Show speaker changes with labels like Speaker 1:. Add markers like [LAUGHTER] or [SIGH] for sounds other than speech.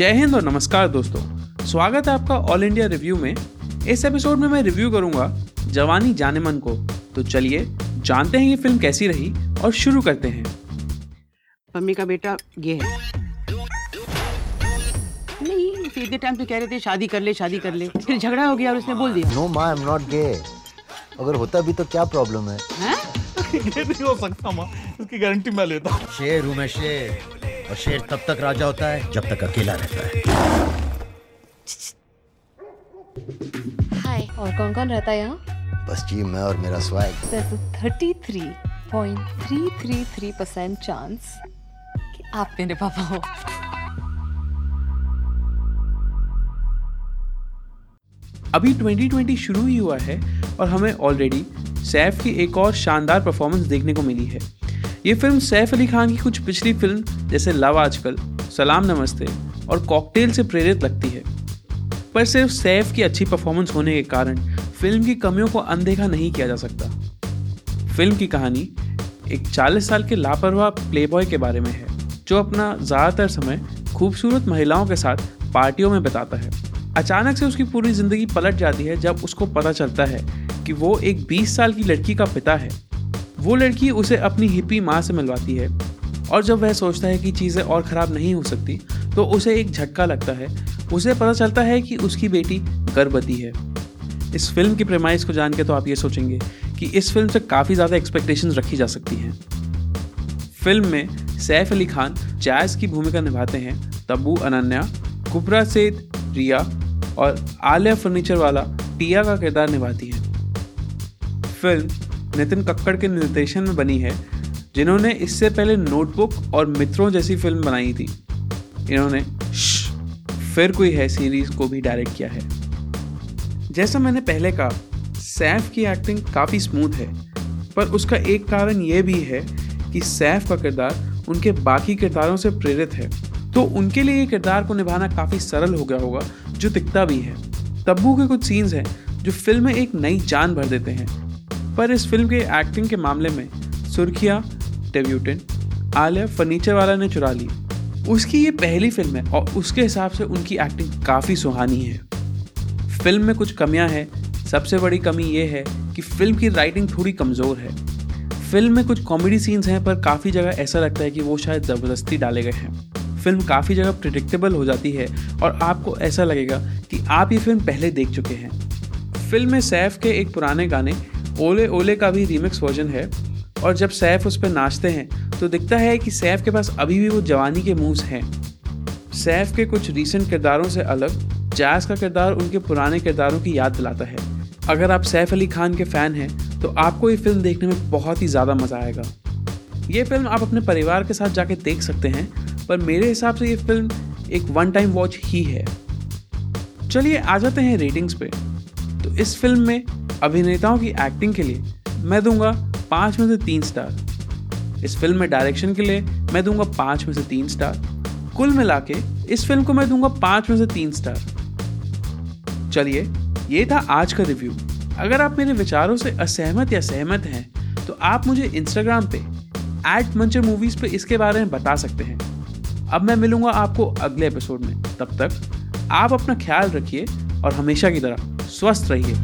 Speaker 1: जय हिंद और नमस्कार दोस्तों। स्वागत है आपका ऑल इंडिया रिव्यू में। इस एपिसोड में मैं रिव्यू करूँगा जवानी जाने मन को। तो चलिए जानते हैं ये फ़िल्म कैसी रही और शुरू करते हैं।
Speaker 2: मम्मी का बेटा ये है। नहीं सीधे टाइम पे कह रहे थे शादी कर ले शादी कर ले। फिर झगड़ा हो गया और उसने बोल दिया।
Speaker 3: नो माँ आई एम नॉट गे अगर होता भी तो क्या प्रॉब्लम है?
Speaker 2: हैं? [LAUGHS]
Speaker 4: ये नहीं हो सकता माँ इसकी गारंटी मैं लेता हूँ।
Speaker 3: शेर हूँ मैं शेर और शेर तब तक राजा होता है जब तक अकेला रहता है।
Speaker 5: हाय और कौन कौन रहता है यहाँ?
Speaker 3: बस जी मैं और मेरा swag
Speaker 5: there's a 33.333 percent chance कि आप मेरे पापा हो।
Speaker 1: अभी 2020 शुरू ही हुआ है और हमें ऑलरेडी सैफ की एक और शानदार परफॉर्मेंस देखने को मिली है। ये फ़िल्म सैफ अली खान की कुछ पिछली फ़िल्म, जैसे लव आजकल, सलाम नमस्ते, और कॉकटेल से प्रेरित लगती है। पर सिर्फ़ सैफ की अच्छी परफॉर्मेंस होने के कारण फ़िल्म की कमियों को अनदेखा नहीं किया जा सकता। फ़िल्म की कहानी एक 40 साल के लापरवाह प्लेबॉय के बारे में है, जो अपना ज़्यादातर समय खूबसूरत महिलाओं के साथ पार्टियों में बिताता है। अचानक से उसकी पूरी ज़िंदगी पलट जाती है जब उसको पता चलता है कि वो एक 20 साल की लड़की का पिता है। वो लड़की उसे अपनी हिप्पी माँ से मिलवाती है। और जब वह सोचता है कि चीज़ें और ख़राब नहीं हो सकती तो उसे एक झटका लगता है। उसे पता चलता है कि उसकी बेटी गर्भवती है। इस फ़िल्म की प्रेमाइज को जान के तो आप ये सोचेंगे कि इस फ़िल्म से काफ़ी ज़्यादा एक्सपेक्टेशंस रखी जा सकती हैं। फ़िल्म में सैफ अली खान जैज की भूमिका निभाते हैं तब्बू, अनन्या, कुबरा सेठ, रिया और आलिया फर्नीचर वाला टिया का किरदार निभाती है। फ़िल्म नितिन कक्कड़ के निर्देशन में बनी है, जिन्होंने इससे पहले नोटबुक और मित्रों जैसी फ़िल्म बनाई थी। इन्होंने फिर कोई है सीरीज़ को भी डायरेक्ट किया है। जैसा मैंने पहले कहा, सैफ की एक्टिंग काफ़ी स्मूथ है, पर उसका एक कारण यह भी है कि सैफ का किरदार उनके बाकी किरदारों से प्रेरित है। तो उनके लिए ये किरदार को निभाना काफ़ी सरल हो गया होगा, जो दिखता भी है। तब्बू के कुछ सीन्स हैं, जो फ़िल्म में एक नई जान भर देते हैं पर इस फ़िल्म के एक्टिंग के मामले में सुर्खिया डेब्यूटेंट आलिया फर्नीचर वाला ने चुरा ली। उसकी ये पहली फ़िल्म है और उसके हिसाब से उनकी एक्टिंग काफ़ी सुहानी है। फ़िल्म में कुछ कमियाँ हैं। सबसे बड़ी कमी ये है कि फ़िल्म की राइटिंग थोड़ी कमज़ोर है। फ़िल्म में कुछ कॉमेडी सीन्स हैं पर काफ़ी जगह ऐसा लगता है कि वो शायद ज़बरदस्ती डाले गए हैं। फ़िल्म काफ़ी जगह प्रिडिक्टेबल हो जाती है और आपको ऐसा लगेगा कि आप ये फ़िल्म पहले देख चुके हैं। फ़िल्म में सैफ के एक पुराने गाने ओले ओले का भी रीमिक्स वर्जन है। और जब सैफ उस पर नाचते हैं तो दिखता है कि सैफ के पास अभी भी वो जवानी के मूव्स हैं। सैफ के कुछ रीसेंट किरदारों से अलग जैज का किरदार उनके पुराने किरदारों की याद दिलाता है। अगर आप सैफ अली खान के फ़ैन हैं तो आपको ये फ़िल्म देखने में बहुत ही ज़्यादा मज़ा आएगा। ये फ़िल्म आप अपने परिवार के साथ जाके देख सकते हैं, पर मेरे हिसाब से ये फ़िल्म एक वन टाइम वॉच ही है। चलिए आ जाते हैं रेटिंग्स पे। तो इस फ़िल्म में अभिनेताओं की एक्टिंग के लिए मैं दूँगा पाँच में से तीन स्टार इस फ़िल्म में डायरेक्शन के लिए मैं दूँगा पाँच में से तीन स्टार कुल मिला के इस फ़िल्म को मैं दूँगा पाँच में से तीन स्टार चलिए, ये था आज का रिव्यू अगर आप मेरे विचारों से असहमत या सहमत हैं तो आप मुझे इंस्टाग्राम पे एट मंचर मूवीज़ पे इसके बारे में बता सकते हैं. अब मैं मिलूँगा आपको अगले एपिसोड में. तब तक आप अपना ख्याल रखिए और हमेशा की तरह स्वस्थ रहिए.